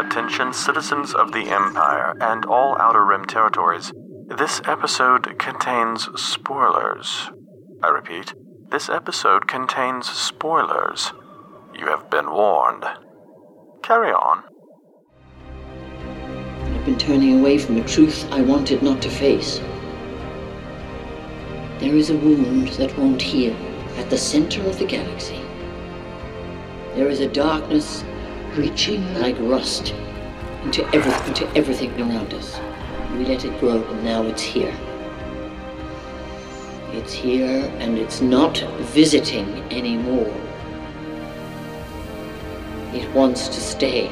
Attention, citizens of the Empire and all Outer Rim territories. This episode contains spoilers. I repeat, this episode contains spoilers. You have been warned. Carry on. I've been turning away from a truth I wanted not to face. There is a wound that won't heal at the center of the galaxy. There is a darkness reaching like rust into, into everything around us. We let it grow, and now it's here. It's here, and it's not visiting anymore. It wants to stay.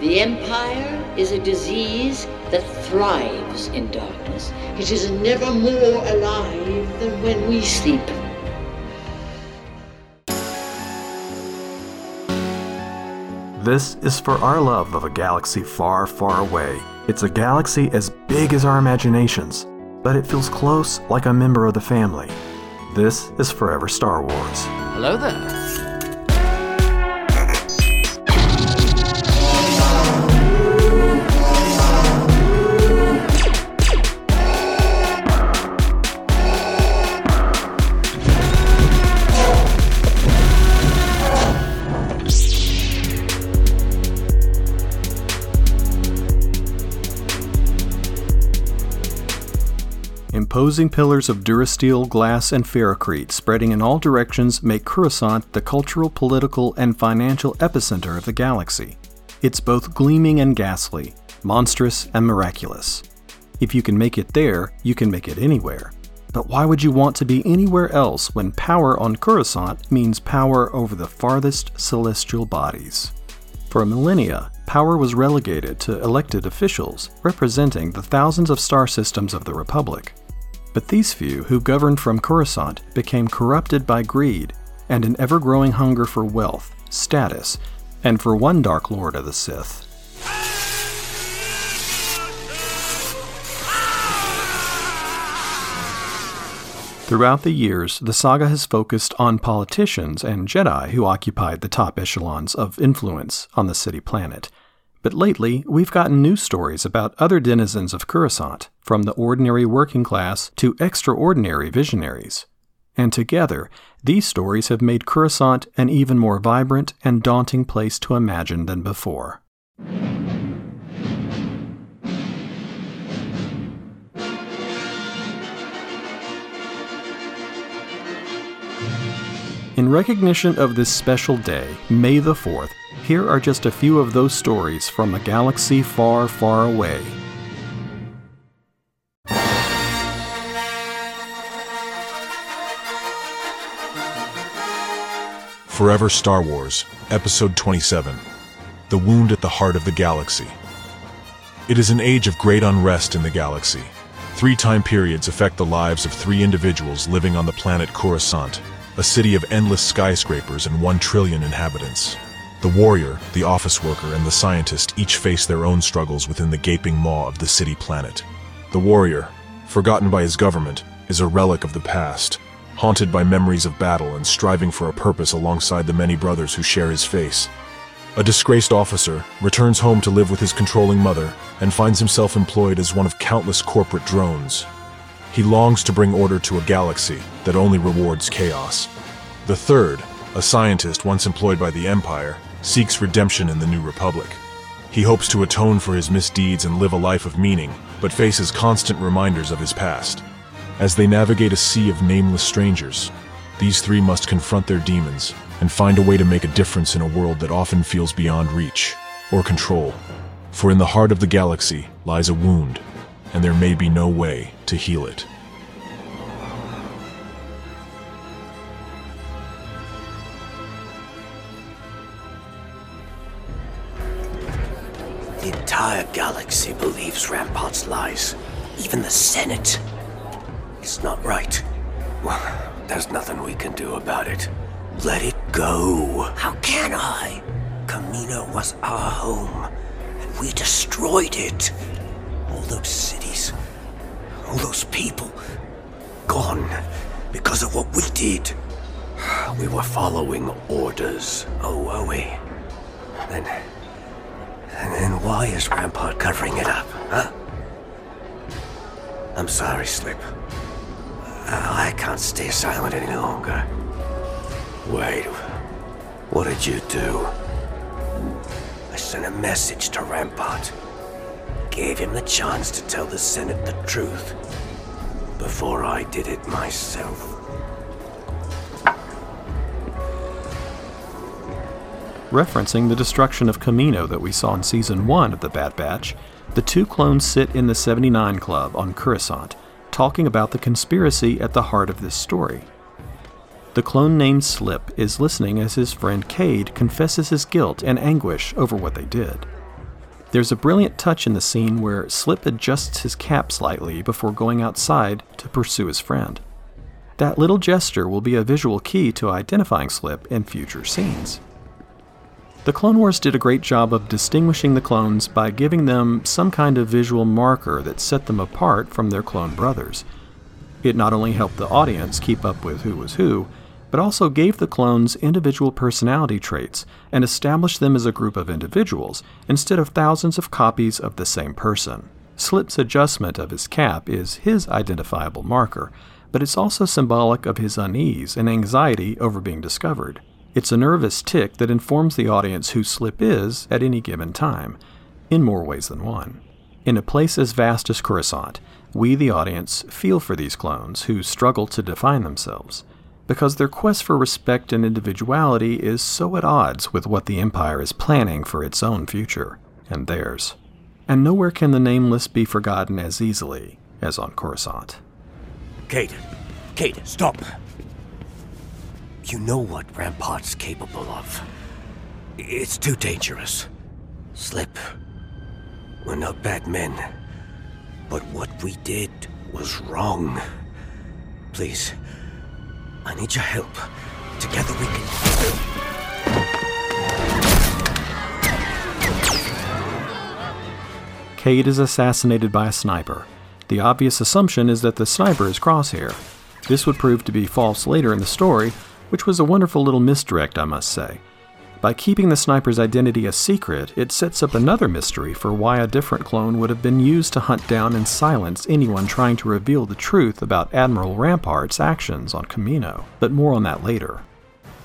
The Empire is a disease that thrives in darkness. It is never more alive than when we sleep. This is for our love of a galaxy far, far away. It's a galaxy as big as our imaginations, but it feels close like a member of the family. This is Forever Star Wars. Hello there. Imposing pillars of durasteel, glass, and ferrocrete spreading in all directions make Coruscant the cultural, political, and financial epicenter of the galaxy. It's both gleaming and ghastly, monstrous and miraculous. If you can make it there, you can make it anywhere. But why would you want to be anywhere else when power on Coruscant means power over the farthest celestial bodies? For millennia, power was relegated to elected officials representing the thousands of star systems of the Republic. But these few who governed from Coruscant became corrupted by greed and an ever growing hunger for wealth, status, and for one Dark Lord of the Sith. Throughout the years, the saga has focused on politicians and Jedi who occupied the top echelons of influence on the city planet. But lately, we've gotten news stories about other denizens of Coruscant, from the ordinary working class to extraordinary visionaries. And together, these stories have made Coruscant an even more vibrant and daunting place to imagine than before. In recognition of this special day, May the 4th, here are just a few of those stories from a galaxy far, far away. Forever Star Wars, Episode 27 The Wound at the Heart of the Galaxy. It is an age of great unrest in the galaxy. Three time periods affect the lives of three individuals living on the planet Coruscant, a city of endless skyscrapers and one trillion inhabitants. The warrior, the office worker, and the scientist each face their own struggles within the gaping maw of the city planet. The warrior, forgotten by his government, is a relic of the past, haunted by memories of battle and striving for a purpose alongside the many brothers who share his face. A disgraced officer returns home to live with his controlling mother and finds himself employed as one of countless corporate drones. He longs to bring order to a galaxy that only rewards chaos. The third, a scientist once employed by the Empire, seeks redemption in the New Republic. He hopes to atone for his misdeeds and live a life of meaning, but faces constant reminders of his past. As they navigate a sea of nameless strangers, these three must confront their demons and find a way to make a difference in a world that often feels beyond reach or control. For in the heart of the galaxy lies a wound, and there may be no way to heal it. Entire galaxy believes Rampart's lies. Even the Senate. It's not right. Well, there's nothing we can do about it. Let it go. How can I? Kamino was our home, and we destroyed it. All those cities, all those people, gone because of what we did. We were following orders. Oh, were we? Then. Why is Rampart covering it up, huh? I'm sorry, Slip. Uh, I can't stay silent any longer. Wait. What did you do? I sent a message to Rampart. Gave him the chance to tell the Senate the truth. Before I did it myself. Referencing the destruction of Kamino that we saw in Season 1 of The Bad Batch, the two clones sit in the 79 Club on Coruscant, talking about the conspiracy at the heart of this story. The clone named Slip is listening as his friend Cade confesses his guilt and anguish over what they did. There's a brilliant touch in the scene where Slip adjusts his cap slightly before going outside to pursue his friend. That little gesture will be a visual key to identifying Slip in future scenes. The Clone Wars did a great job of distinguishing the clones by giving them some kind of visual marker that set them apart from their clone brothers. It not only helped the audience keep up with who was who, but also gave the clones individual personality traits and established them as a group of individuals instead of thousands of copies of the same person. Slip's adjustment of his cap is his identifiable marker, but it's also symbolic of his unease and anxiety over being discovered. It's a nervous tick that informs the audience who Slip is at any given time, in more ways than one. In a place as vast as Coruscant, we, the audience, feel for these clones who struggle to define themselves, because their quest for respect and individuality is so at odds with what the Empire is planning for its own future and theirs. And nowhere can the nameless be forgotten as easily as on Coruscant. Cade, Cade, stop! You know what Rampart's capable of. It's too dangerous. Slip. We're not bad men. But what we did was wrong. Please, I need your help. Together we can. Cade is assassinated by a sniper. The obvious assumption is that the sniper is Crosshair. This would prove to be false later in the story, which was a wonderful little misdirect, I must say. By keeping the sniper's identity a secret, it sets up another mystery for why a different clone would have been used to hunt down and silence anyone trying to reveal the truth about Admiral Rampart's actions on Kamino, but more on that later.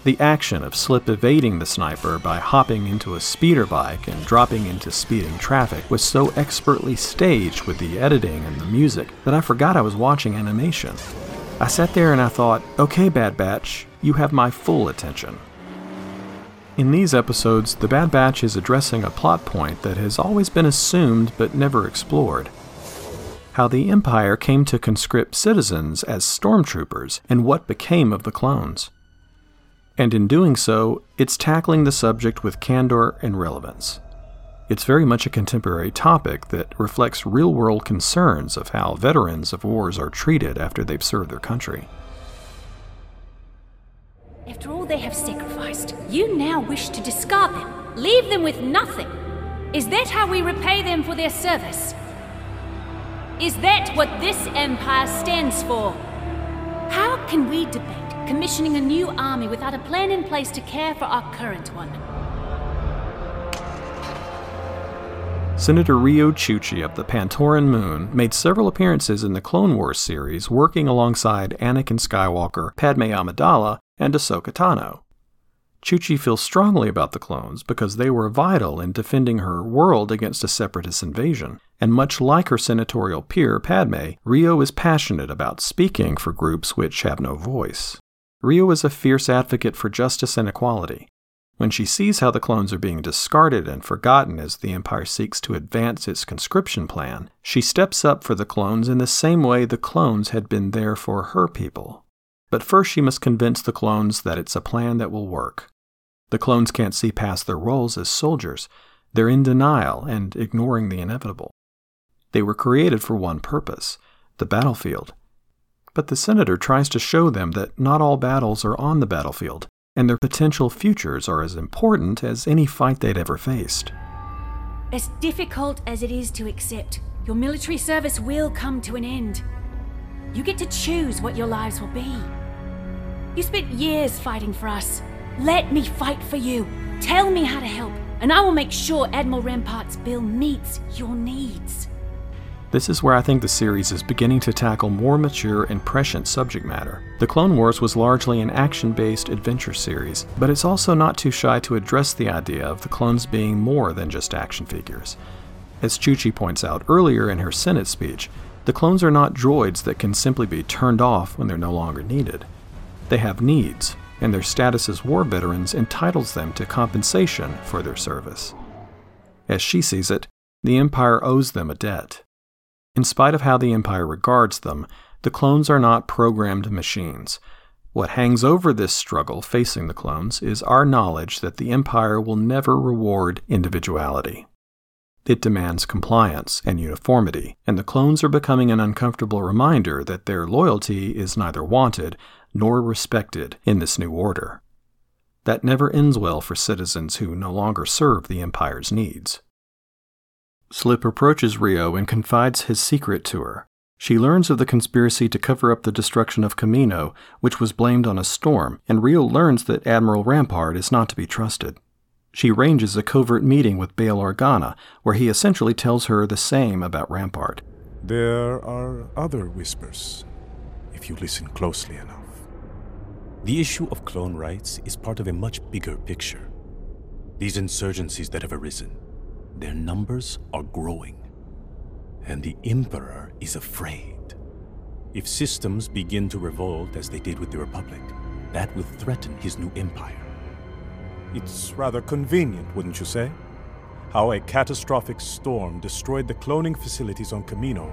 The action of Slip evading the sniper by hopping into a speeder bike and dropping into speeding traffic was so expertly staged with the editing and the music that I forgot I was watching animation. I sat there and I thought, okay, Bad Batch, you have my full attention. In these episodes, the Bad Batch is addressing a plot point that has always been assumed but never explored. How the Empire came to conscript citizens as stormtroopers and what became of the clones. And in doing so, it's tackling the subject with candor and relevance. It's very much a contemporary topic that reflects real world concerns of how veterans of wars are treated after they've served their country. After all they have sacrificed, you now wish to discard them, leave them with nothing. Is that how we repay them for their service? Is that what this empire stands for? How can we debate commissioning a new army without a plan in place to care for our current one? Senator Riyo Chuchi of the Pantoran Moon made several appearances in the Clone Wars series, working alongside Anakin Skywalker, Padme Amidala, and Ahsoka Tano. Chuchi feels strongly about the clones because they were vital in defending her world against a separatist invasion, and much like her senatorial peer Padme, Riyo is passionate about speaking for groups which have no voice. Riyo is a fierce advocate for justice and equality, when she sees how the clones are being discarded and forgotten as the Empire seeks to advance its conscription plan, she steps up for the clones in the same way the clones had been there for her people. But first, she must convince the clones that it's a plan that will work. The clones can't see past their roles as soldiers, they're in denial and ignoring the inevitable. They were created for one purpose the battlefield. But the senator tries to show them that not all battles are on the battlefield, and their potential futures are as important as any fight they'd ever faced. As difficult as it is to accept, your military service will come to an end. You get to choose what your lives will be. You spent years fighting for us. Let me fight for you. Tell me how to help, and I will make sure Admiral Rampart's bill meets your needs. This is where I think the series is beginning to tackle more mature and prescient subject matter. The Clone Wars was largely an action based adventure series, but it's also not too shy to address the idea of the clones being more than just action figures. As Chuchi points out earlier in her Senate speech, the clones are not droids that can simply be turned off when they're no longer needed. They have needs, and their status as war veterans entitles them to compensation for their service. As she sees it, the Empire owes them a debt. In spite of how the Empire regards them, the clones are not programmed machines. What hangs over this struggle facing the clones is our knowledge that the Empire will never reward individuality. It demands compliance and uniformity, and the clones are becoming an uncomfortable reminder that their loyalty is neither wanted nor respected in this new order. That never ends well for citizens who no longer serve the Empire's needs. Slip approaches Riyo and confides his secret to her. She learns of the conspiracy to cover up the destruction of Kamino, which was blamed on a storm, and Riyo learns that Admiral Rampart is not to be trusted. She arranges a covert meeting with Bail Organa, where he essentially tells her the same about Rampart. There are other whispers, if you listen closely enough. The issue of clone rights is part of a much bigger picture. These insurgencies that have arisen, their numbers are growing. And the Emperor is afraid. If systems begin to revolt as they did with the Republic, that will threaten his new empire. It's rather convenient, wouldn't you say? How a catastrophic storm destroyed the cloning facilities on Kamino,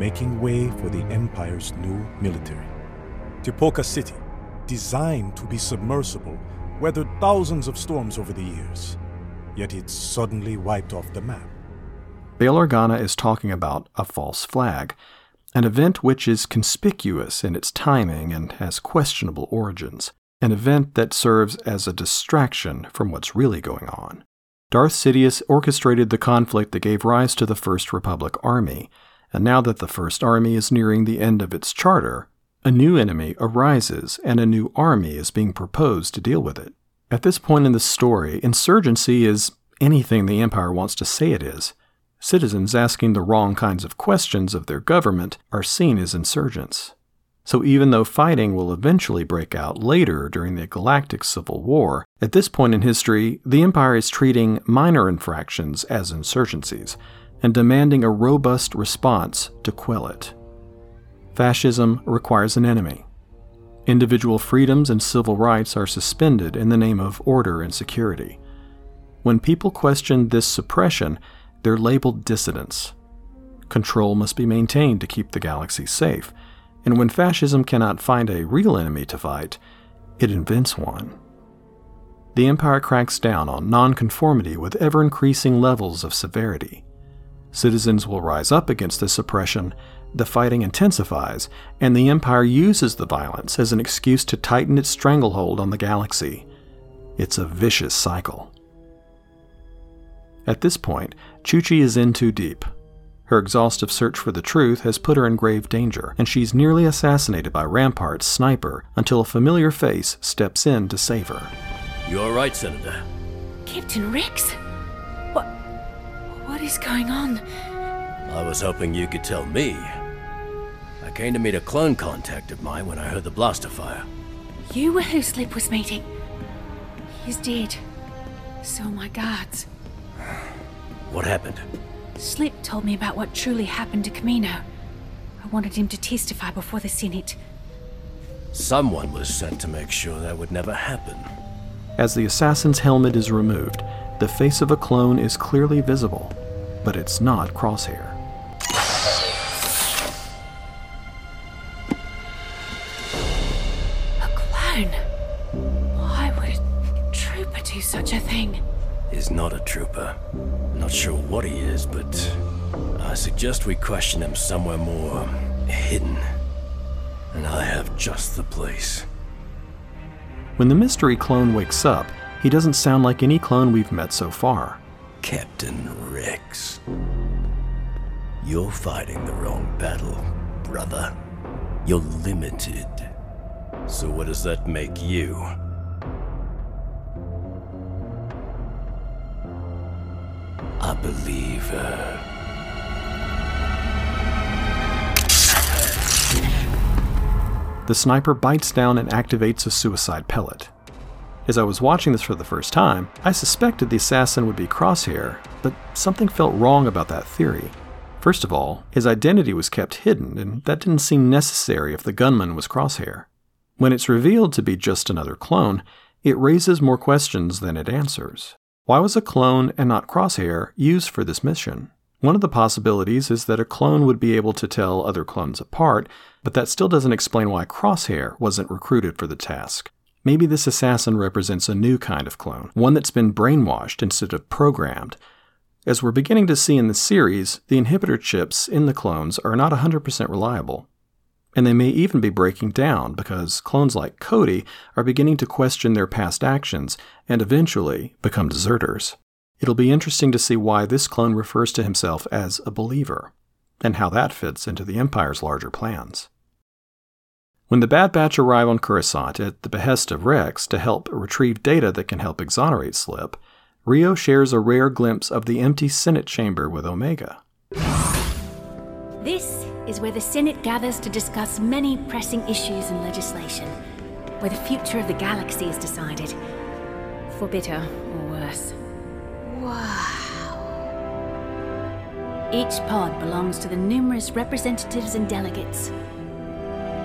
making way for the Empire's new military. Tipoca City, designed to be submersible, weathered thousands of storms over the years yet it's suddenly wiped off the map. Bail Organa is talking about a false flag, an event which is conspicuous in its timing and has questionable origins, an event that serves as a distraction from what's really going on. Darth Sidious orchestrated the conflict that gave rise to the First Republic Army, and now that the First Army is nearing the end of its charter, a new enemy arises and a new army is being proposed to deal with it. At this point in the story, insurgency is anything the Empire wants to say it is. Citizens asking the wrong kinds of questions of their government are seen as insurgents. So even though fighting will eventually break out later during the Galactic Civil War, at this point in history, the Empire is treating minor infractions as insurgencies and demanding a robust response to quell it. Fascism requires an enemy. Individual freedoms and civil rights are suspended in the name of order and security. When people question this suppression, they're labeled dissidents. Control must be maintained to keep the galaxy safe, and when fascism cannot find a real enemy to fight, it invents one. The Empire cracks down on nonconformity with ever increasing levels of severity. Citizens will rise up against this oppression the fighting intensifies, and the Empire uses the violence as an excuse to tighten its stranglehold on the galaxy. It's a vicious cycle. At this point, Chuchi is in too deep. Her exhaustive search for the truth has put her in grave danger, and she's nearly assassinated by Rampart's sniper until a familiar face steps in to save her. You are right, Senator. Captain Rex? What. What is going on? I was hoping you could tell me. I came to meet a clone contact of mine when I heard the blaster fire. You were who Slip was meeting. He's dead. So my guards. What happened? Slip told me about what truly happened to Kamino. I wanted him to testify before the Senate. Someone was sent to make sure that would never happen. As the assassin's helmet is removed, the face of a clone is clearly visible, but it's not Crosshair. Why would a trooper do such a thing? He's not a trooper. Not sure what he is, but I suggest we question him somewhere more hidden. And I have just the place. When the mystery clone wakes up, he doesn't sound like any clone we've met so far. Captain Rex. You're fighting the wrong battle, brother. You're limited So what does that make you? A believer. The sniper bites down and activates a suicide pellet. As I was watching this for the first time, I suspected the assassin would be Crosshair, but something felt wrong about that theory. First of all, his identity was kept hidden, and that didn't seem necessary if the gunman was Crosshair. When it's revealed to be just another clone, it raises more questions than it answers. Why was a clone and not Crosshair used for this mission? One of the possibilities is that a clone would be able to tell other clones apart, but that still doesn't explain why Crosshair wasn't recruited for the task. Maybe this assassin represents a new kind of clone, one that's been brainwashed instead of programmed. As we're beginning to see in the series, the inhibitor chips in the clones are not 100% reliable. And they may even be breaking down because clones like Cody are beginning to question their past actions and eventually become deserters. It'll be interesting to see why this clone refers to himself as a believer, and how that fits into the Empire's larger plans. When the Bad Batch arrive on Coruscant at the behest of Rex to help retrieve data that can help exonerate Slip, Riyo shares a rare glimpse of the empty Senate chamber with Omega. This is where the Senate gathers to discuss many pressing issues and legislation, where the future of the galaxy is decided, for better or worse. Wow. Each pod belongs to the numerous representatives and delegates.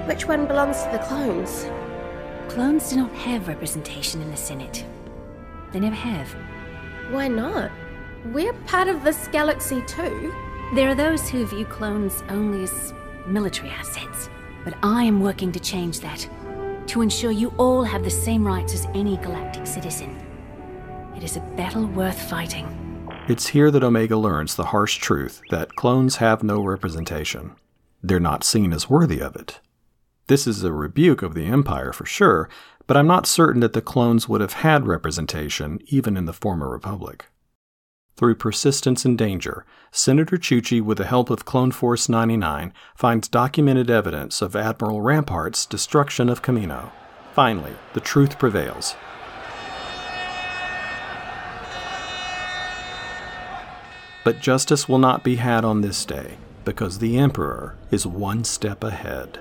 Which one belongs to the clones? Clones do not have representation in the Senate. They never have. Why not? We're part of this galaxy too. There are those who view clones only as military assets, but I am working to change that. To ensure you all have the same rights as any galactic citizen. It is a battle worth fighting. It's here that Omega learns the harsh truth that clones have no representation. They're not seen as worthy of it. This is a rebuke of the Empire for sure, but I'm not certain that the clones would have had representation even in the former Republic. Through persistence and danger, Senator Chuchi, with the help of Clone Force 99, finds documented evidence of Admiral Rampart's destruction of Kamino. Finally, the truth prevails. But justice will not be had on this day, because the Emperor is one step ahead.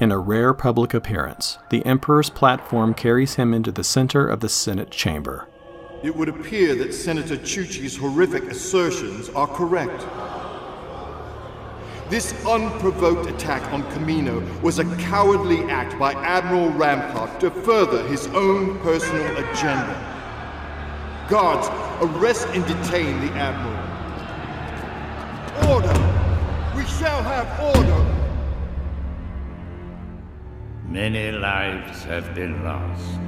In a rare public appearance, the Emperor's platform carries him into the center of the Senate chamber. It would appear that Senator Chuchi's horrific assertions are correct. This unprovoked attack on Kamino was a cowardly act by Admiral Rampart to further his own personal agenda. Guards, arrest and detain the Admiral. Order! We shall have order! Many lives have been lost,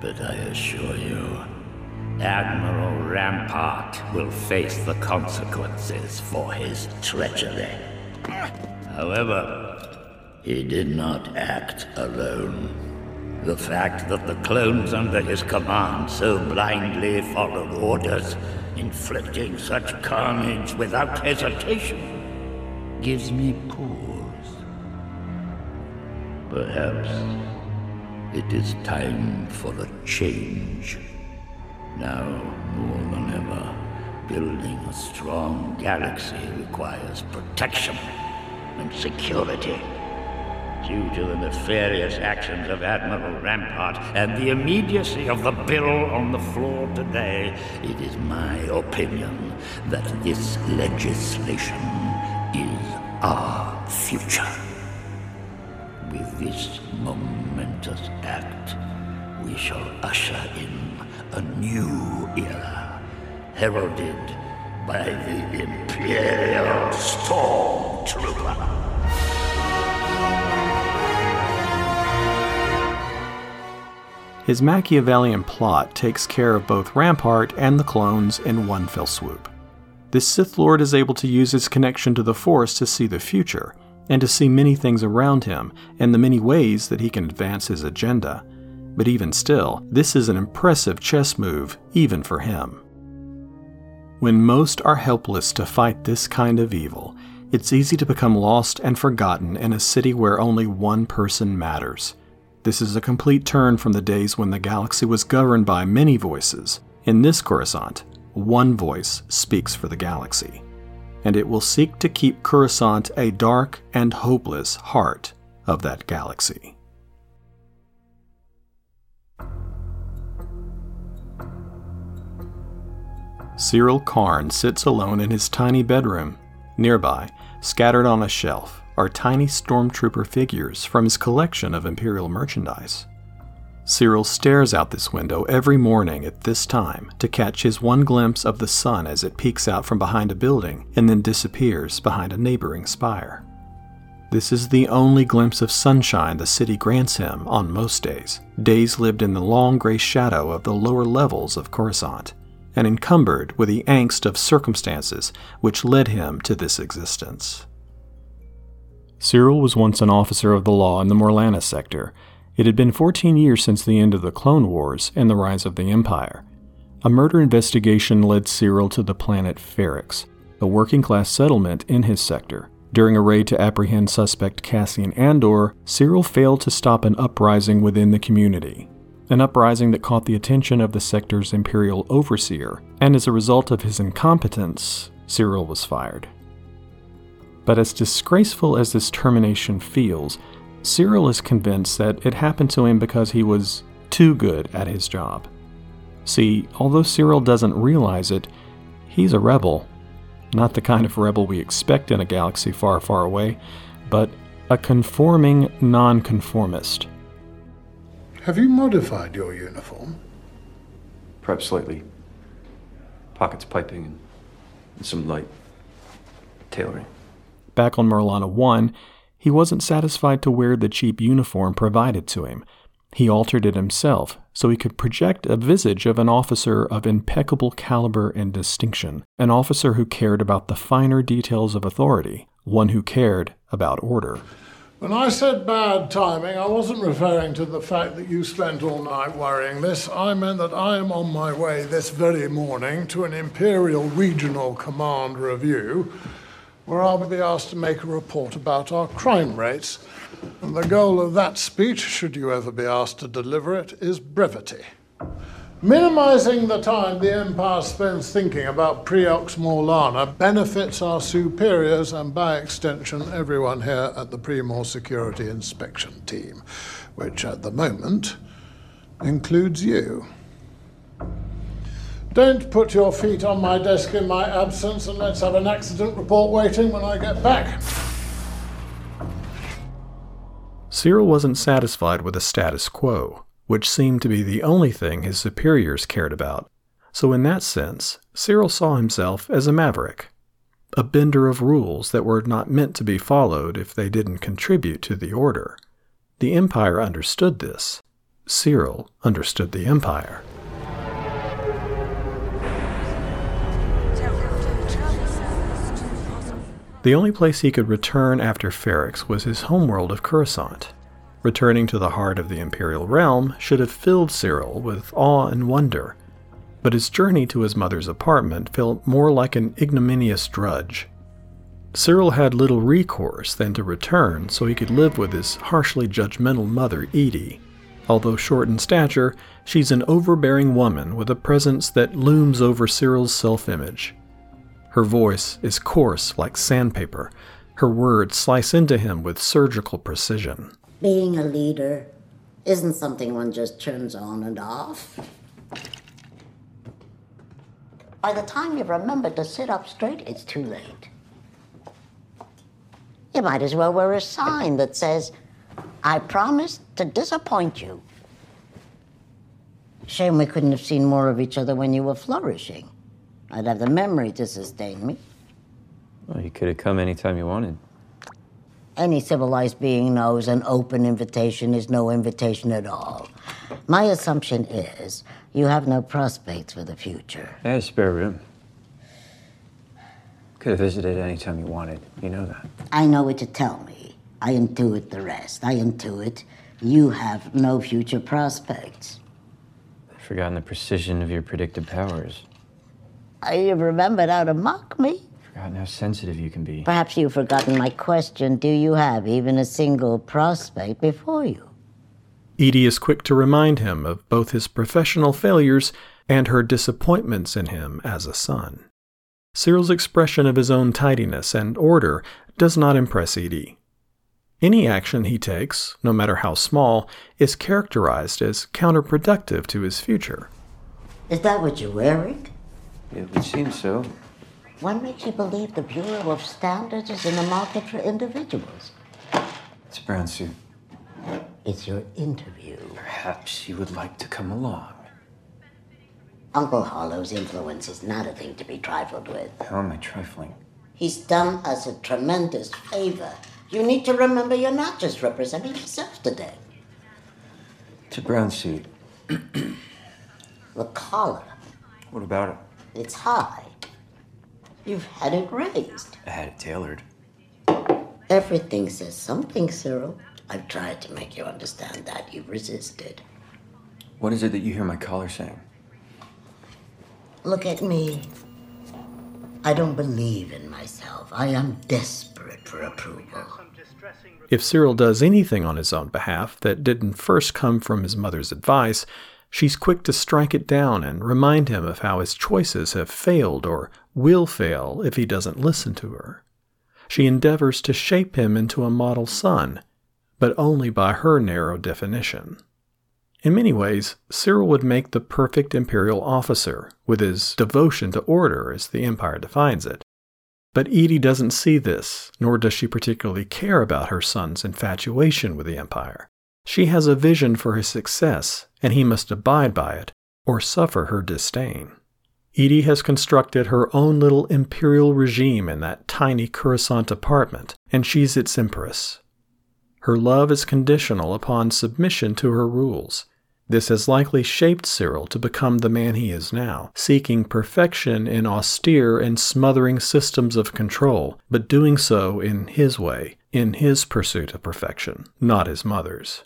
but I assure you, Admiral Rampart will face the consequences for his treachery. However, he did not act alone. The fact that the clones under his command so blindly followed orders, inflicting such carnage without hesitation, gives me pause. Perhaps it is time for a change. Now, more than ever, building a strong galaxy requires protection and security. Due to the nefarious actions of Admiral Rampart and the immediacy of the bill on the floor today, it is my opinion that this legislation is our future. With this momentous act, we shall usher in a new era, heralded by the Imperial Stormtrooper. His Machiavellian plot takes care of both Rampart and the clones in one fell swoop. This Sith Lord is able to use his connection to the Force to see the future, and to see many things around him and the many ways that he can advance his agenda. But even still, this is an impressive chess move, even for him. When most are helpless to fight this kind of evil, It's easy to become lost and forgotten in a city where only one person matters. This is a complete turn from the days when the galaxy was governed by many voices. In this Coruscant, one voice speaks for the galaxy, and it will seek to keep Coruscant a dark and hopeless heart of that galaxy. Syril Karn sits alone in his tiny bedroom. Nearby, scattered on a shelf, are tiny stormtrooper figures from his collection of Imperial merchandise. Syril stares out this window every morning at this time to catch his one glimpse of the sun as it peeks out from behind a building and then disappears behind a neighboring spire. This is the only glimpse of sunshine the city grants him on most days, days lived in the long gray shadow of the lower levels of Coruscant, and encumbered with the angst of circumstances which led him to this existence. Syril was once an officer of the law in the Morlana sector. It had been 14 years since the end of the Clone Wars and the rise of the Empire. A murder investigation led Syril to the planet Ferrix, a working class settlement in his sector. During a raid to apprehend suspect Cassian Andor, Syril failed to stop an uprising within the community. An uprising that caught the attention of the sector's Imperial overseer, and as a result of his incompetence, Syril was fired. But as disgraceful as this termination feels, Syril is convinced that it happened to him because he was too good at his job. See, although Syril doesn't realize it, he's a rebel. Not the kind of rebel we expect in a galaxy far, far away, but a conforming nonconformist. Have you modified your uniform? Perhaps slightly. Pockets piping and some light tailoring. Back on Morlana 1, he wasn't satisfied to wear the cheap uniform provided to him. He altered it himself so he could project a visage of an officer of impeccable caliber and distinction, an officer who cared about the finer details of authority, one who cared about order. When I said bad timing, I wasn't referring to the fact that you spent all night worrying this. I meant that I am on my way this very morning to an Imperial Regional Command review where I'll be asked to make a report about our crime rates. And the goal of that speech, should you ever be asked to deliver it, is brevity. Minimizing the time the Empire spends thinking about Preox Morlana benefits our superiors and, by extension, everyone here at the Premor Security Inspection Team, which at the moment includes you. Don't put your feet on my desk in my absence and let's have an accident report waiting when I get back. Syril wasn't satisfied with the status quo, which seemed to be the only thing his superiors cared about. So, in that sense, Syril saw himself as a maverick, a bender of rules that were not meant to be followed if they didn't contribute to the order. The Empire understood this. Syril understood the Empire. The only place he could return after Ferrix was his homeworld of Coruscant. Returning to the heart of the Imperial realm should have filled Syril with awe and wonder, but his journey to his mother's apartment felt more like an ignominious drudge. Syril had little recourse than to return so he could live with his harshly judgmental mother, Eedy. Although short in stature, she's an overbearing woman with a presence that looms over Syril's self image. Her voice is coarse like sandpaper. Her words slice into him with surgical precision. Being a leader isn't something one just turns on and off. By the time you remember to sit up straight, it's too late. You might as well wear a sign that says, I promise to disappoint you. Shame we couldn't have seen more of each other when you were flourishing. I'd have the memory to sustain me. Well, you could have come anytime you wanted. Any civilized being knows an open invitation is no invitation at all. My assumption is you have no prospects for the future. I had spare room. Could have visited any time you wanted. You know that. I know what to tell me. I intuit the rest. I intuit you have no future prospects. I've forgotten the precision of your predictive powers. You remembered how to mock me? Forgotten how sensitive you can be. Perhaps you've forgotten my question do you have even a single prospect before you? Eedy is quick to remind him of both his professional failures and her disappointments in him as a son. Syril's expression of his own tidiness and order does not impress Eedy. Any action he takes, no matter how small, is characterized as counterproductive to his future. Is that what you're wearing? It would seem so. What makes you believe the Bureau of Standards is in the market for individuals? It's a brown suit. It's your interview. Perhaps you would like to come along. Uncle Harlow's influence is not a thing to be trifled with. How am I trifling? He's done us a tremendous favor. You need to remember you're not just representing yourself today. It's a brown suit. The collar, What about it? it's high. You've had it raised. I had it tailored. Everything says something, Syril. I've tried to make you understand that. You've resisted. What is it that you hear my collar saying? Look at me. I don't believe in myself. I am desperate for approval. If Syril does anything on his own behalf that didn't first come from his mother's advice, she's quick to strike it down and remind him of how his choices have failed or will fail if he doesn't listen to her. She endeavors to shape him into a model son, but only by her narrow definition. In many ways, Syril would make the perfect imperial officer, with his devotion to order as the Empire defines it. But Eedy doesn't see this, nor does she particularly care about her son's infatuation with the Empire. She has a vision for his success, and he must abide by it, or suffer her disdain. Eedy has constructed her own little imperial regime in that tiny Coruscant apartment, and she's its empress. Her love is conditional upon submission to her rules. This has likely shaped Syril to become the man he is now, seeking perfection in austere and smothering systems of control, but doing so in his way, in his pursuit of perfection, not his mother's.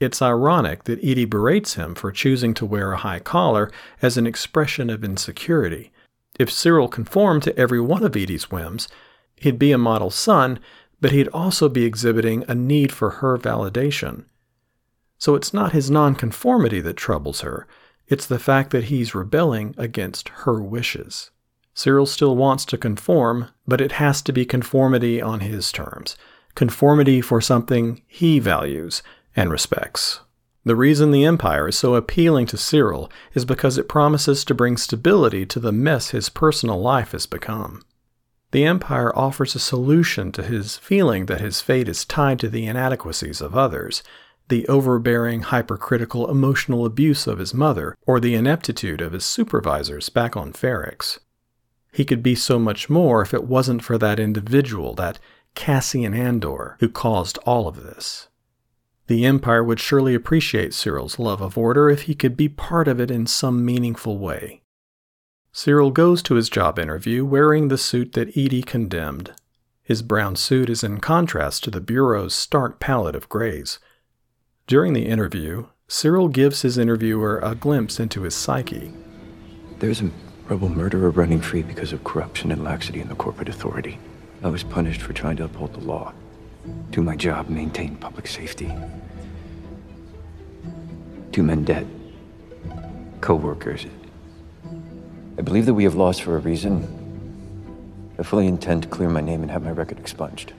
It's ironic that Eedy berates him for choosing to wear a high collar as an expression of insecurity. If Syril conformed to every one of Eedy's whims, he'd be a model son, but he'd also be exhibiting a need for her validation. So it's not his nonconformity that troubles her, it's the fact that he's rebelling against her wishes. Syril still wants to conform, but it has to be conformity on his terms, conformity for something he values and respects. The reason the Empire is so appealing to Syril is because it promises to bring stability to the mess his personal life has become. The Empire offers a solution to his feeling that his fate is tied to the inadequacies of others, the overbearing, hypercritical emotional abuse of his mother, or the ineptitude of his supervisors back on Ferrix. He could be so much more if it wasn't for that individual, that Cassian Andor, who caused all of this. The Empire would surely appreciate Syril's love of order if he could be part of it in some meaningful way. Syril goes to his job interview wearing the suit that Eedy condemned. His brown suit is in contrast to the Bureau's stark palette of grays. During the interview, Syril gives his interviewer a glimpse into his psyche. There's a rebel murderer running free because of corruption and laxity in the corporate authority. I was punished for trying to uphold the law, do my job, maintain public safety. Two men dead. Co workers. I believe that we have lost for a reason. I fully intend to clear my name and have my record expunged.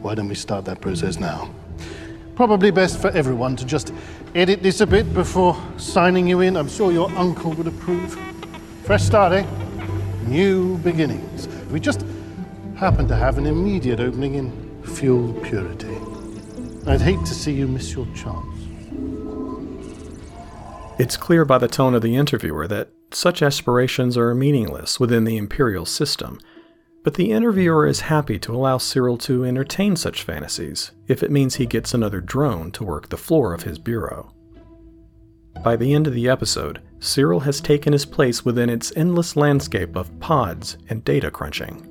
Why don't we start that process now? Probably best for everyone to just edit this a bit before signing you in. I'm sure your uncle would approve. Fresh start, eh? New beginnings. We just happen to have an immediate opening in fuel purity. I'd hate to see you miss your chance. It's clear by the tone of the interviewer that such aspirations are meaningless within the imperial system, but the interviewer is happy to allow Syril to entertain such fantasies if it means he gets another drone to work the floor of his bureau. By the end of the episode, Syril has taken his place within its endless landscape of pods and data crunching.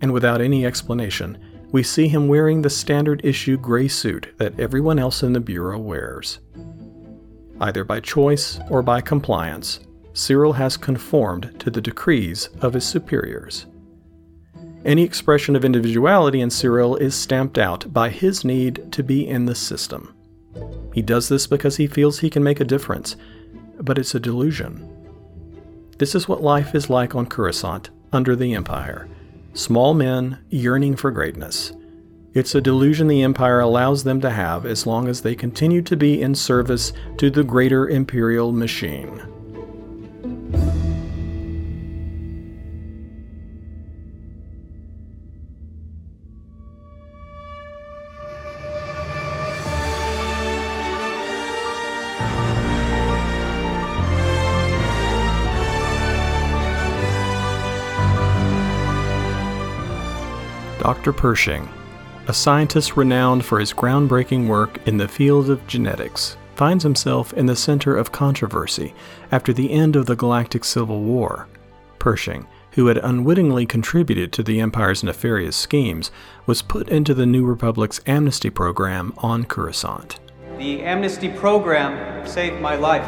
And without any explanation, we see him wearing the standard issue gray suit that everyone else in the Bureau wears. Either by choice or by compliance, Syril has conformed to the decrees of his superiors. Any expression of individuality in Syril is stamped out by his need to be in the system. He does this because he feels he can make a difference, but it's a delusion. This is what life is like on Coruscant under the Empire small men yearning for greatness. It's a delusion the Empire allows them to have as long as they continue to be in service to the greater Imperial machine. Dr. Pershing, a scientist renowned for his groundbreaking work in the field of genetics, finds himself in the center of controversy after the end of the Galactic Civil War. Pershing, who had unwittingly contributed to the Empire's nefarious schemes, was put into the New Republic's amnesty program on Coruscant. The amnesty program saved my life.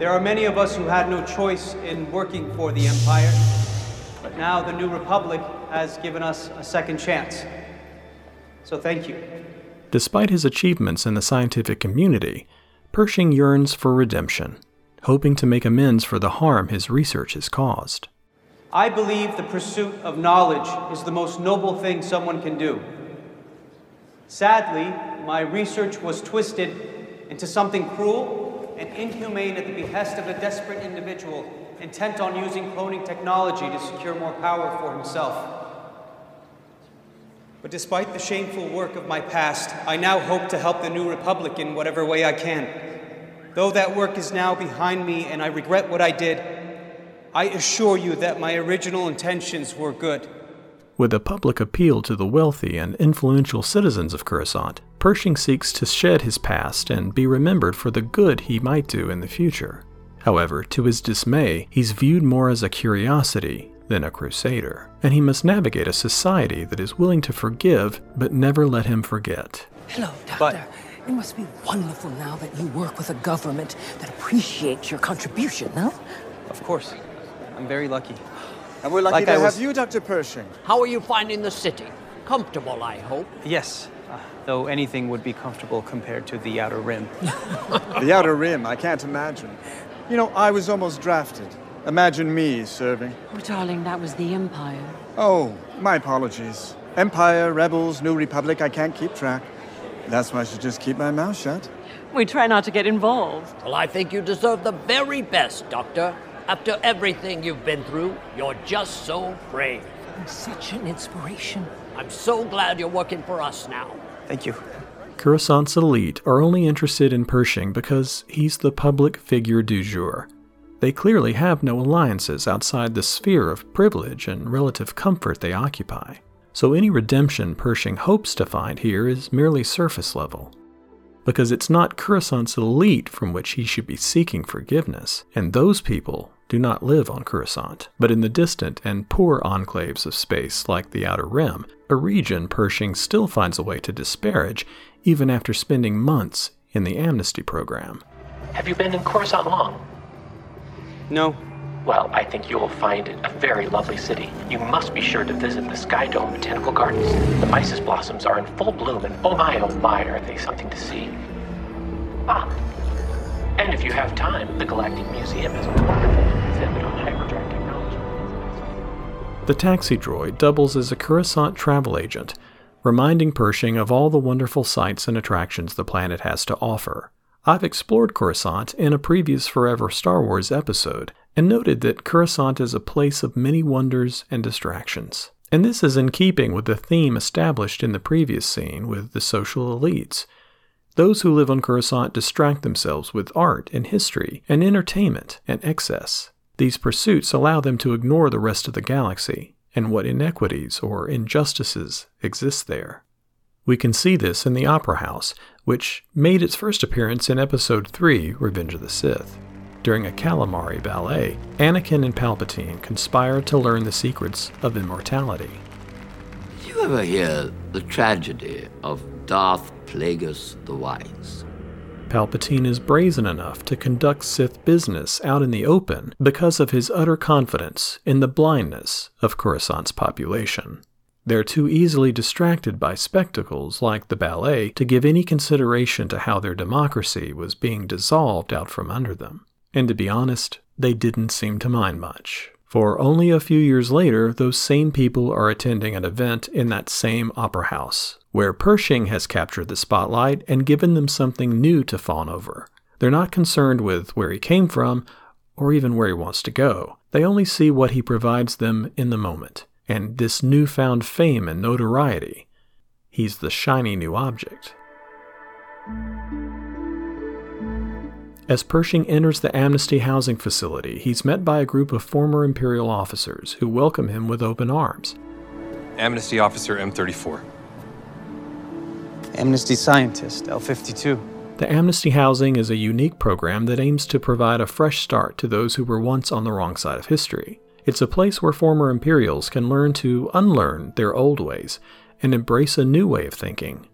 There are many of us who had no choice in working for the Empire, but now the New Republic has given us a second chance. So thank you. Despite his achievements in the scientific community, Pershing yearns for redemption, hoping to make amends for the harm his research has caused. I believe the pursuit of knowledge is the most noble thing someone can do. Sadly, my research was twisted into something cruel and inhumane at the behest of a desperate individual intent on using cloning technology to secure more power for himself. But despite the shameful work of my past, I now hope to help the New Republic in whatever way I can. Though that work is now behind me and I regret what I did, I assure you that my original intentions were good. With a public appeal to the wealthy and influential citizens of Coruscant, Pershing seeks to shed his past and be remembered for the good he might do in the future. However, to his dismay, he's viewed more as a curiosity than a crusader, and he must navigate a society that is willing to forgive but never let him forget. Hello, Doctor. It must be wonderful now that you work with a government that appreciates your contribution, no? Of course. I'm very lucky. And we're lucky Like to I have was- you, Dr. Pershing. How are you finding the city? Comfortable, I hope. Yes, uh, though anything would be comfortable compared to the Outer Rim. The Outer Rim, I can't imagine. You know, I was almost drafted. Imagine me serving. Oh, darling, that was the Empire. Oh, my apologies. Empire, Rebels, New Republic, I can't keep track. That's why I should just keep my mouth shut. We try not to get involved. Well, I think you deserve the very best, Doctor. After everything you've been through, you're just so brave. I'm Such an inspiration. I'm so glad you're working for us now. Thank you. Coruscant's elite are only interested in Pershing because he's the public figure du jour. They clearly have no alliances outside the sphere of privilege and relative comfort they occupy. So any redemption Pershing hopes to find here is merely surface level. Because it's not Coruscant's elite from which he should be seeking forgiveness, and those people do not live on Coruscant, but in the distant and poor enclaves of space like the Outer Rim, a region Pershing still finds a way to disparage even after spending months in the amnesty program. Have you been in Coruscant long? No. Well, I think you will find it a very lovely city. You must be sure to visit the Sky Dome Botanical Gardens. The mysis blossoms are in full bloom, and oh my, oh my, are they something to see. Ah, and if you have time, the Galactic Museum is a wonderful exhibit on hyperdrive technology. The taxi droid doubles as a Coruscant travel agent, reminding Pershing of all the wonderful sights and attractions the planet has to offer. I've explored Coruscant in a previous Forever Star Wars episode and noted that Coruscant is a place of many wonders and distractions. And this is in keeping with the theme established in the previous scene with the social elites. Those who live on Coruscant distract themselves with art and history and entertainment and excess. These pursuits allow them to ignore the rest of the galaxy and what inequities or injustices exist there. We can see this in the Opera House, which made its first appearance in Episode 3 Revenge of the Sith. During a calamari ballet, Anakin and Palpatine conspire to learn the secrets of immortality. Did you ever hear the tragedy of Darth Plagueis the Wise? Palpatine is brazen enough to conduct Sith business out in the open because of his utter confidence in the blindness of Coruscant's population. They're too easily distracted by spectacles like the ballet to give any consideration to how their democracy was being dissolved out from under them. And to be honest, they didn't seem to mind much. For only a few years later, those same people are attending an event in that same opera house, where Pershing has captured the spotlight and given them something new to fawn over. They're not concerned with where he came from or even where he wants to go. They only see what he provides them in the moment and this newfound fame and notoriety. He's the shiny new object. As Pershing enters the Amnesty housing facility, he's met by a group of former Imperial officers who welcome him with open arms. Amnesty Officer M34. Amnesty Scientist, L52. The Amnesty Housing is a unique program that aims to provide a fresh start to those who were once on the wrong side of history. It's a place where former Imperials can learn to unlearn their old ways and embrace a new way of thinking.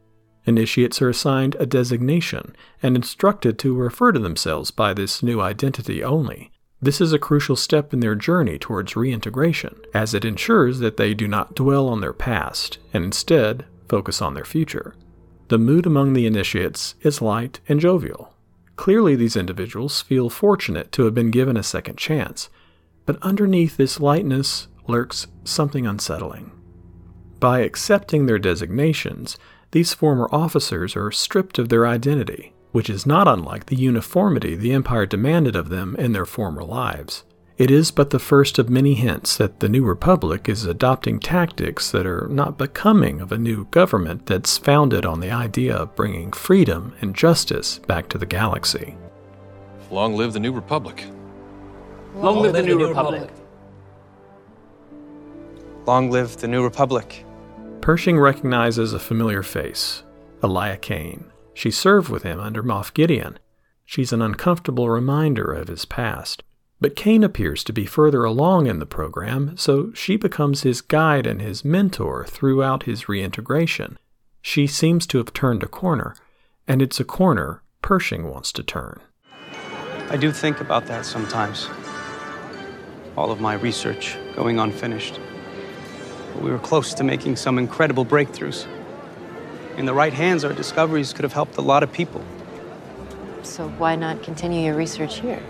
Initiates are assigned a designation and instructed to refer to themselves by this new identity only. This is a crucial step in their journey towards reintegration, as it ensures that they do not dwell on their past and instead focus on their future. The mood among the initiates is light and jovial. Clearly, these individuals feel fortunate to have been given a second chance, but underneath this lightness lurks something unsettling. By accepting their designations, these former officers are stripped of their identity, which is not unlike the uniformity the Empire demanded of them in their former lives. It is but the first of many hints that the New Republic is adopting tactics that are not becoming of a new government that's founded on the idea of bringing freedom and justice back to the galaxy. Long live the New Republic. Long, live the New Republic. Long live the New Republic. Pershing recognizes a familiar face, Elia Kane. She served with him under Moff Gideon. She's an uncomfortable reminder of his past. But Kane appears to be further along in the program, so she becomes his guide and his mentor throughout his reintegration. She seems to have turned a corner, and it's a corner Pershing wants to turn. I do think about that sometimes. All of my research going unfinished. But we were close to making some incredible breakthroughs. In the right hands, our discoveries could have helped a lot of people. So why not continue your research here?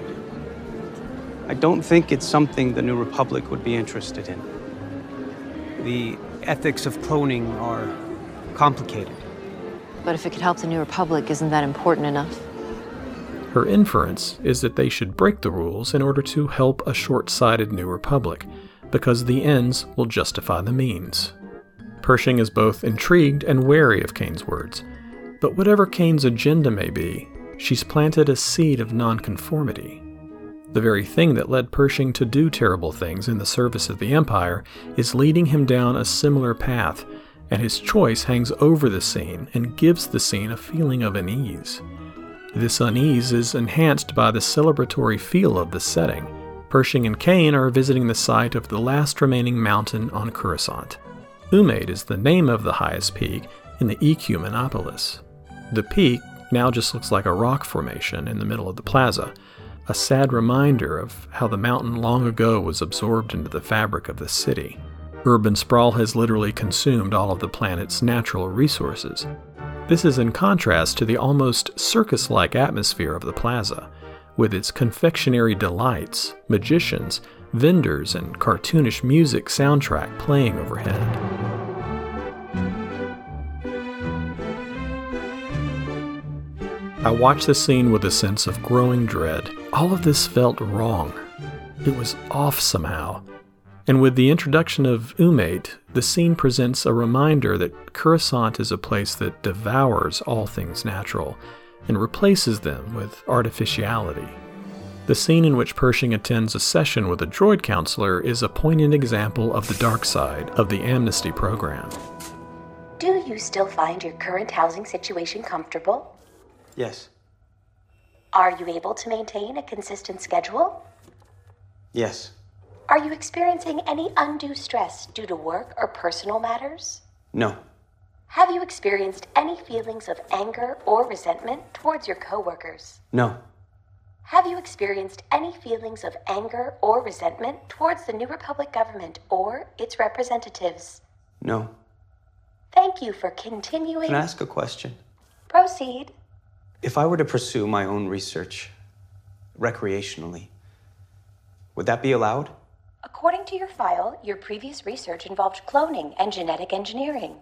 I don't think it's something the New Republic would be interested in. The ethics of cloning are complicated. But if it could help the New Republic, isn't that important enough? Her inference is that they should break the rules in order to help a short sighted New Republic, because the ends will justify the means. Pershing is both intrigued and wary of Kane's words, but whatever Kane's agenda may be, she's planted a seed of nonconformity. The very thing that led Pershing to do terrible things in the service of the Empire is leading him down a similar path, and his choice hangs over the scene and gives the scene a feeling of unease. This unease is enhanced by the celebratory feel of the setting. Pershing and Kane are visiting the site of the last remaining mountain on Coruscant. Umate is the name of the highest peak in the Ecumenopolis. The peak now just looks like a rock formation in the middle of the plaza, a sad reminder of how the mountain long ago was absorbed into the fabric of the city. Urban sprawl has literally consumed all of the planet's natural resources. This is in contrast to the almost circus like atmosphere of the plaza, with its confectionery delights, magicians, vendors, and cartoonish music soundtrack playing overhead. I watched the scene with a sense of growing dread. All of this felt wrong. It was off somehow. And with the introduction of Umate, the scene presents a reminder that Coruscant is a place that devours all things natural and replaces them with artificiality. The scene in which Pershing attends a session with a droid counselor is a poignant example of the dark side of the amnesty program. Do you still find your current housing situation comfortable? Yes. Are you able to maintain a consistent schedule? Yes. Are you experiencing any undue stress due to work or personal matters? No. Have you experienced any feelings of anger or resentment towards your coworkers? No. Have you experienced any feelings of anger or resentment towards the New Republic government or its representatives? No. Thank you for continuing. Can I ask a question? Proceed. If I were to pursue my own research recreationally, would that be allowed? According to your file, your previous research involved cloning and genetic engineering.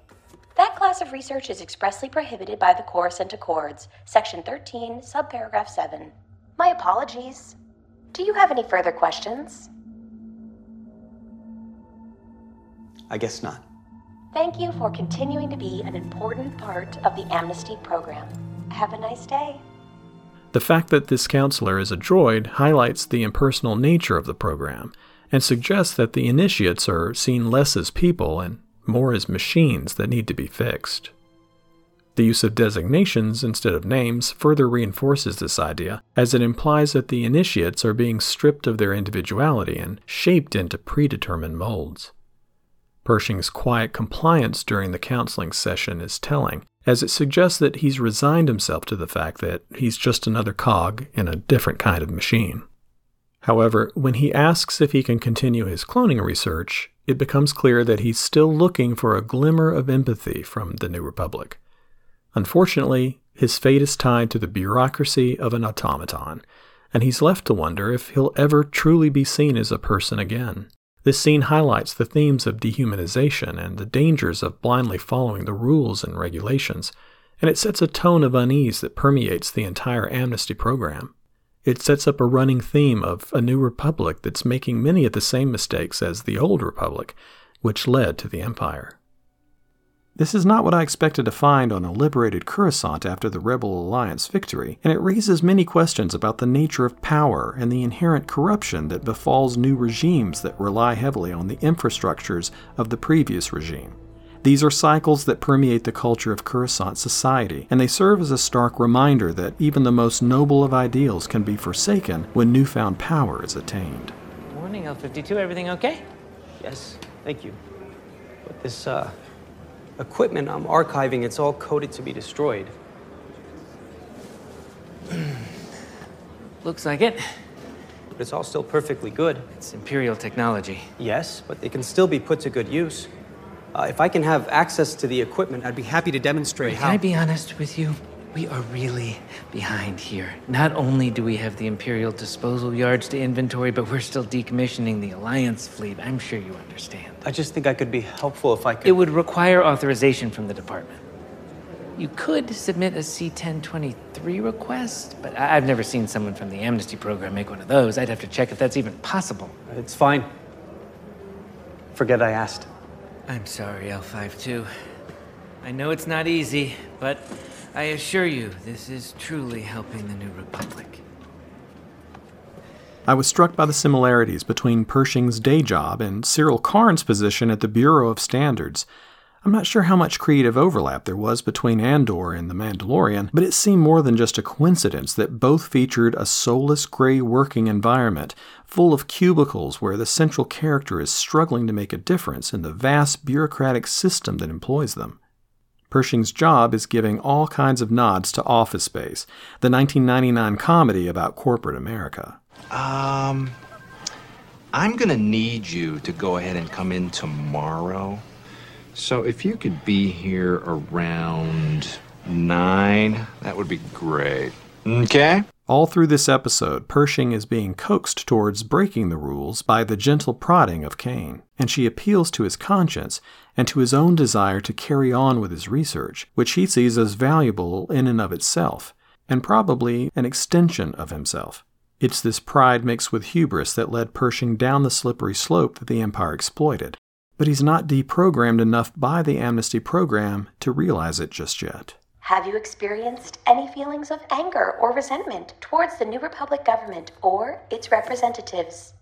That class of research is expressly prohibited by the Coruscant Accords, Section 13, Subparagraph 7. My apologies. Do you have any further questions? I guess not. Thank you for continuing to be an important part of the amnesty program. Have a nice day. The fact that this counselor is a droid highlights the impersonal nature of the program and suggests that the initiates are seen less as people and more as machines that need to be fixed. The use of designations instead of names further reinforces this idea, as it implies that the initiates are being stripped of their individuality and shaped into predetermined molds. Pershing's quiet compliance during the counseling session is telling, as it suggests that he's resigned himself to the fact that he's just another cog in a different kind of machine. However, when he asks if he can continue his cloning research, it becomes clear that he's still looking for a glimmer of empathy from the New Republic. Unfortunately, his fate is tied to the bureaucracy of an automaton, and he's left to wonder if he'll ever truly be seen as a person again. This scene highlights the themes of dehumanization and the dangers of blindly following the rules and regulations, and it sets a tone of unease that permeates the entire amnesty program. It sets up a running theme of a new republic that's making many of the same mistakes as the old republic, which led to the empire. This is not what I expected to find on a liberated Coruscant after the Rebel Alliance victory, and it raises many questions about the nature of power and the inherent corruption that befalls new regimes that rely heavily on the infrastructures of the previous regime. These are cycles that permeate the culture of Coruscant society, and they serve as a stark reminder that even the most noble of ideals can be forsaken when newfound power is attained. Morning, L52. Everything okay? Yes, thank you. But this, uh, equipment I'm archiving, it's all coded to be destroyed. Looks like it. But it's all still perfectly good. It's Imperial technology. Yes, but it can still be put to good use. Uh, if I can have access to the equipment, I'd be happy to demonstrate Wait, how. Can I be honest with you? We are really behind here. Not only do we have the Imperial disposal yards to inventory, but we're still decommissioning the Alliance fleet. I'm sure you understand. I just think I could be helpful if I could. It would require authorization from the department. You could submit a C-1023 request, but I- I've never seen someone from the amnesty program make one of those. I'd have to check if that's even possible. It's fine. Forget I asked. I'm sorry, L52. I know it's not easy, but I assure you, this is truly helping the New Republic. I was struck by the similarities between Pershing's day job and Syril Karn's position at the Bureau of Standards. I'm not sure how much creative overlap there was between Andor and The Mandalorian, but it seemed more than just a coincidence that both featured a soulless gray working environment, full of cubicles where the central character is struggling to make a difference in the vast bureaucratic system that employs them. Pershing's job is giving all kinds of nods to Office Space, the 1999 comedy about corporate America. Um, I'm gonna need you to go ahead and come in tomorrow. So if you could be here around nine, that would be great. Okay? All through this episode, Pershing is being coaxed towards breaking the rules by the gentle prodding of Kane, and she appeals to his conscience and to his own desire to carry on with his research, which he sees as valuable in and of itself, and probably an extension of himself. It's this pride mixed with hubris that led Pershing down the slippery slope that the Empire exploited, but he's not deprogrammed enough by the amnesty program to realize it just yet. Have you experienced any feelings of anger or resentment towards the New Republic government or its representatives?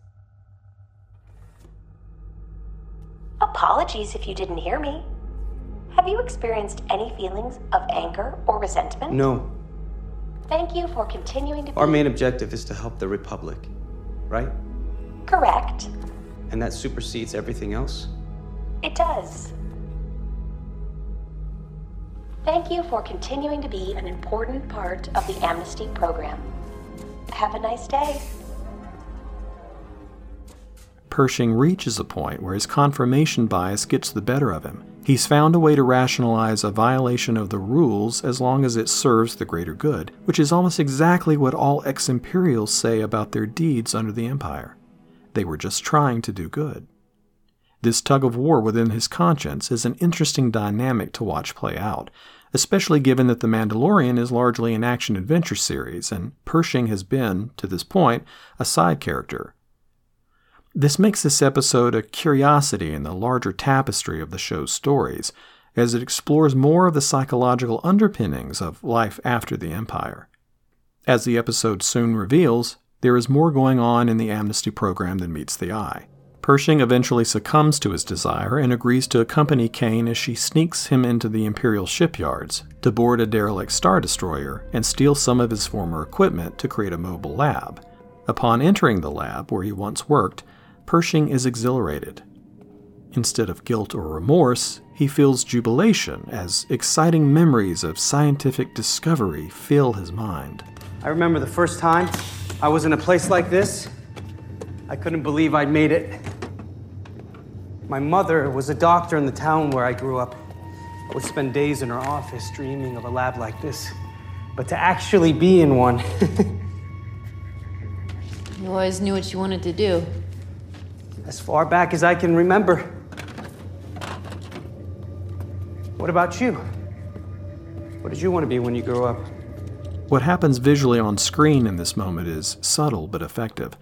Apologies if you didn't hear me. Have you experienced any feelings of anger or resentment? No. Thank you for continuing to be Our main objective is to help the Republic, right? correct. And that supersedes everything else? It does. Thank you for continuing to be an important part of the Amnesty program. Have a nice day. Pershing reaches a point where his confirmation bias gets the better of him. He's found a way to rationalize a violation of the rules as long as it serves the greater good, which is almost exactly what all ex Imperials say about their deeds under the Empire. They were just trying to do good. This tug of war within his conscience is an interesting dynamic to watch play out, especially given that The Mandalorian is largely an action adventure series, and Pershing has been, to this point, a side character this makes this episode a curiosity in the larger tapestry of the show's stories, as it explores more of the psychological underpinnings of life after the Empire. As the episode soon reveals, there is more going on in the amnesty program than meets the eye. Pershing eventually succumbs to his desire and agrees to accompany Kane as she sneaks him into the Imperial shipyards to board a derelict Star Destroyer and steal some of his former equipment to create a mobile lab. Upon entering the lab where he once worked, Pershing is exhilarated. Instead of guilt or remorse, he feels jubilation as exciting memories of scientific discovery fill his mind. I remember the first time I was in a place like this. I couldn't believe I'd made it. My mother was a doctor in the town where I grew up. I would spend days in her office dreaming of a lab like this. But to actually be in one. you always knew what you wanted to do as far back as I can remember. What about you? What did you want to be when you grew up? What happens visually on screen in this moment is subtle but effective.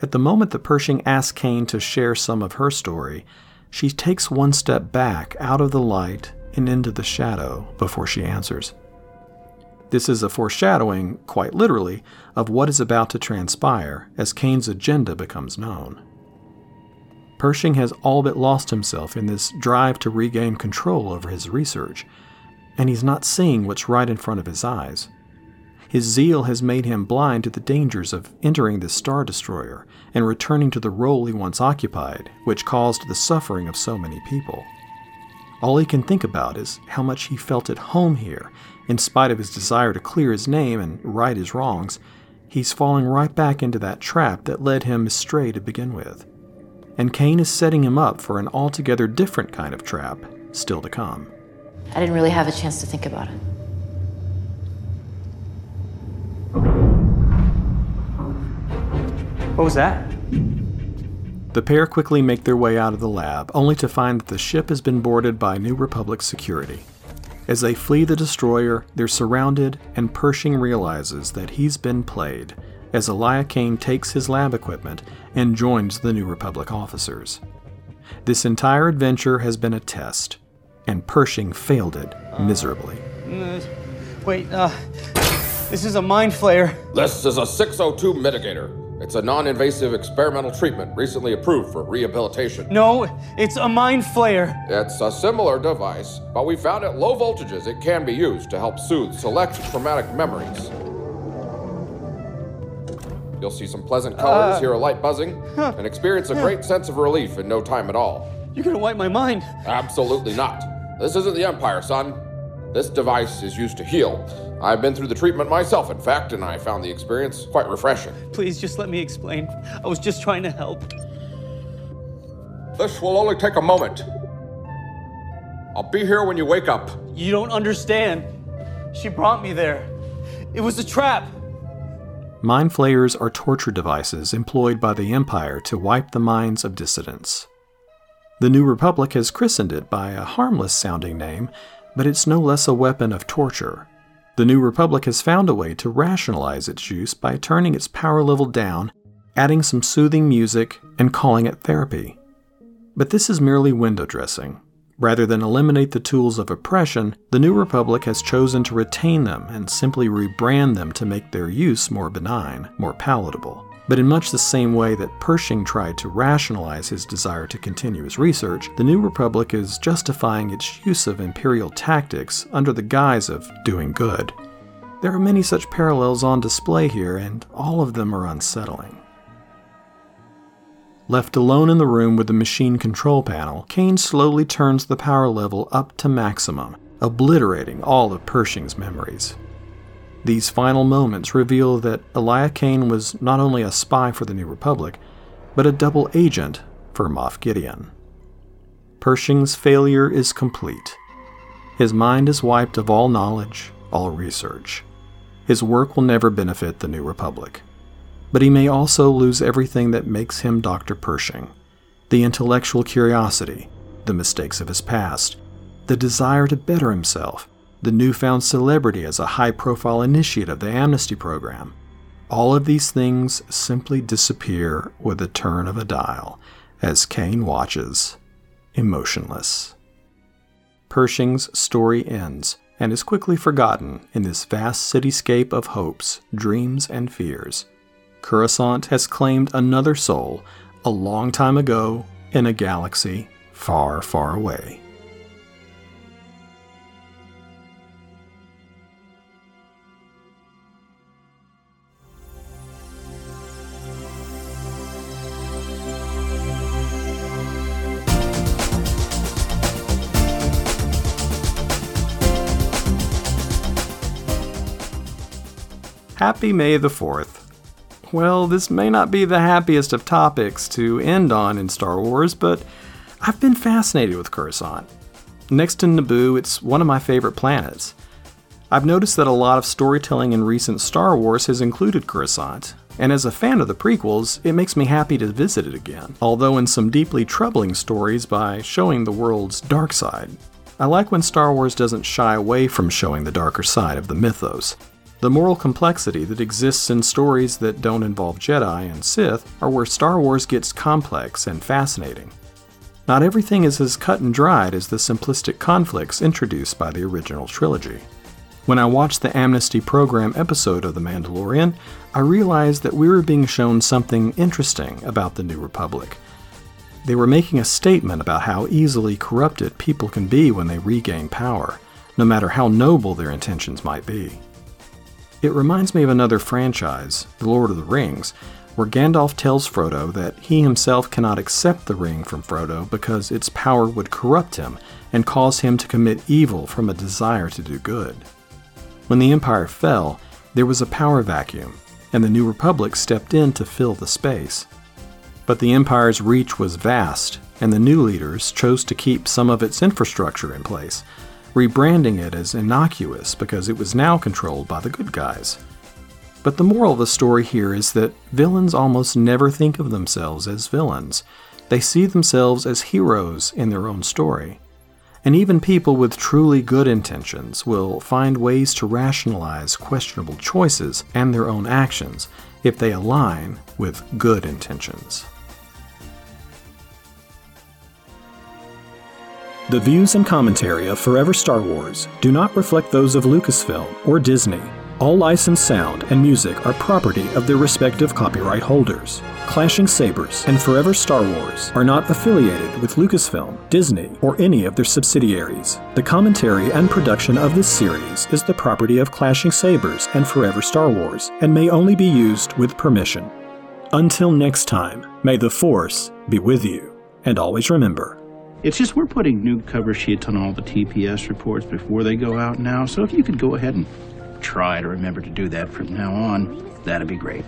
At the moment that Pershing asks Kane to share some of her story, she takes one step back out of the light and into the shadow before she answers. This is a foreshadowing, quite literally, of what is about to transpire as Kane's agenda becomes known. Pershing has all but lost himself in this drive to regain control over his research, and he's not seeing what's right in front of his eyes. His zeal has made him blind to the dangers of entering this Star Destroyer and returning to the role he once occupied, which caused the suffering of so many people. All he can think about is how much he felt at home here, in spite of his desire to clear his name and right his wrongs. He's falling right back into that trap that led him astray to begin with and Kane is setting him up for an altogether different kind of trap still to come. I didn't really have a chance to think about it. What was that? The pair quickly make their way out of the lab, only to find that the ship has been boarded by New Republic security. As they flee the destroyer, they're surrounded, and Pershing realizes that he's been played as Elia Kane takes his lab equipment and joins the New Republic officers. This entire adventure has been a test, and Pershing failed it miserably. Uh, wait, uh, this is a mind flayer. This is a 602 mitigator. It's a non invasive experimental treatment recently approved for rehabilitation. No, it's a mind flayer. It's a similar device, but we found at low voltages it can be used to help soothe select traumatic memories. You'll see some pleasant colors, uh, hear a light buzzing, huh, and experience a great sense of relief in no time at all. You're gonna wipe my mind. Absolutely not. This isn't the Empire, son. This device is used to heal. I've been through the treatment myself, in fact, and I found the experience quite refreshing. Please just let me explain. I was just trying to help. This will only take a moment. I'll be here when you wake up. You don't understand. She brought me there. It was a trap. Mind flayers are torture devices employed by the Empire to wipe the minds of dissidents. The New Republic has christened it by a harmless sounding name, but it's no less a weapon of torture. The New Republic has found a way to rationalize its use by turning its power level down, adding some soothing music, and calling it therapy. But this is merely window dressing. Rather than eliminate the tools of oppression, the New Republic has chosen to retain them and simply rebrand them to make their use more benign, more palatable. But in much the same way that Pershing tried to rationalize his desire to continue his research, the New Republic is justifying its use of imperial tactics under the guise of doing good. There are many such parallels on display here, and all of them are unsettling. Left alone in the room with the machine control panel, Kane slowly turns the power level up to maximum, obliterating all of Pershing's memories. These final moments reveal that Elia Kane was not only a spy for the New Republic, but a double agent for Moff Gideon. Pershing's failure is complete. His mind is wiped of all knowledge, all research. His work will never benefit the New Republic. But he may also lose everything that makes him Dr. Pershing the intellectual curiosity, the mistakes of his past, the desire to better himself, the newfound celebrity as a high profile initiate of the amnesty program. All of these things simply disappear with the turn of a dial as Kane watches, emotionless. Pershing's story ends and is quickly forgotten in this vast cityscape of hopes, dreams, and fears. Coruscant has claimed another soul a long time ago in a galaxy far, far away. Happy May the 4th. Well, this may not be the happiest of topics to end on in Star Wars, but I've been fascinated with Coruscant. Next to Naboo, it's one of my favorite planets. I've noticed that a lot of storytelling in recent Star Wars has included Coruscant, and as a fan of the prequels, it makes me happy to visit it again, although in some deeply troubling stories by showing the world's dark side. I like when Star Wars doesn't shy away from showing the darker side of the mythos. The moral complexity that exists in stories that don't involve Jedi and Sith are where Star Wars gets complex and fascinating. Not everything is as cut and dried as the simplistic conflicts introduced by the original trilogy. When I watched the Amnesty Program episode of The Mandalorian, I realized that we were being shown something interesting about the New Republic. They were making a statement about how easily corrupted people can be when they regain power, no matter how noble their intentions might be. It reminds me of another franchise, The Lord of the Rings, where Gandalf tells Frodo that he himself cannot accept the ring from Frodo because its power would corrupt him and cause him to commit evil from a desire to do good. When the Empire fell, there was a power vacuum, and the New Republic stepped in to fill the space. But the Empire's reach was vast, and the new leaders chose to keep some of its infrastructure in place, rebranding it as innocuous because it was now controlled by the good guys. But the moral of the story here is that villains almost never think of themselves as villains. They see themselves as heroes in their own story. And even people with truly good intentions will find ways to rationalize questionable choices and their own actions if they align with good intentions. The views and commentary of Forever Star Wars do not reflect those of Lucasfilm or Disney. All licensed sound and music are property of their respective copyright holders. Clashing Sabers and Forever Star Wars are not affiliated with Lucasfilm, Disney, or any of their subsidiaries. The commentary and production of this series is the property of Clashing Sabers and Forever Star Wars and may only be used with permission. Until next time, may the Force be with you. And always remember, It's just we're putting new cover sheets on all the TPS reports before they go out now, so if you could go ahead and try to remember to do that from now on, that'd be great.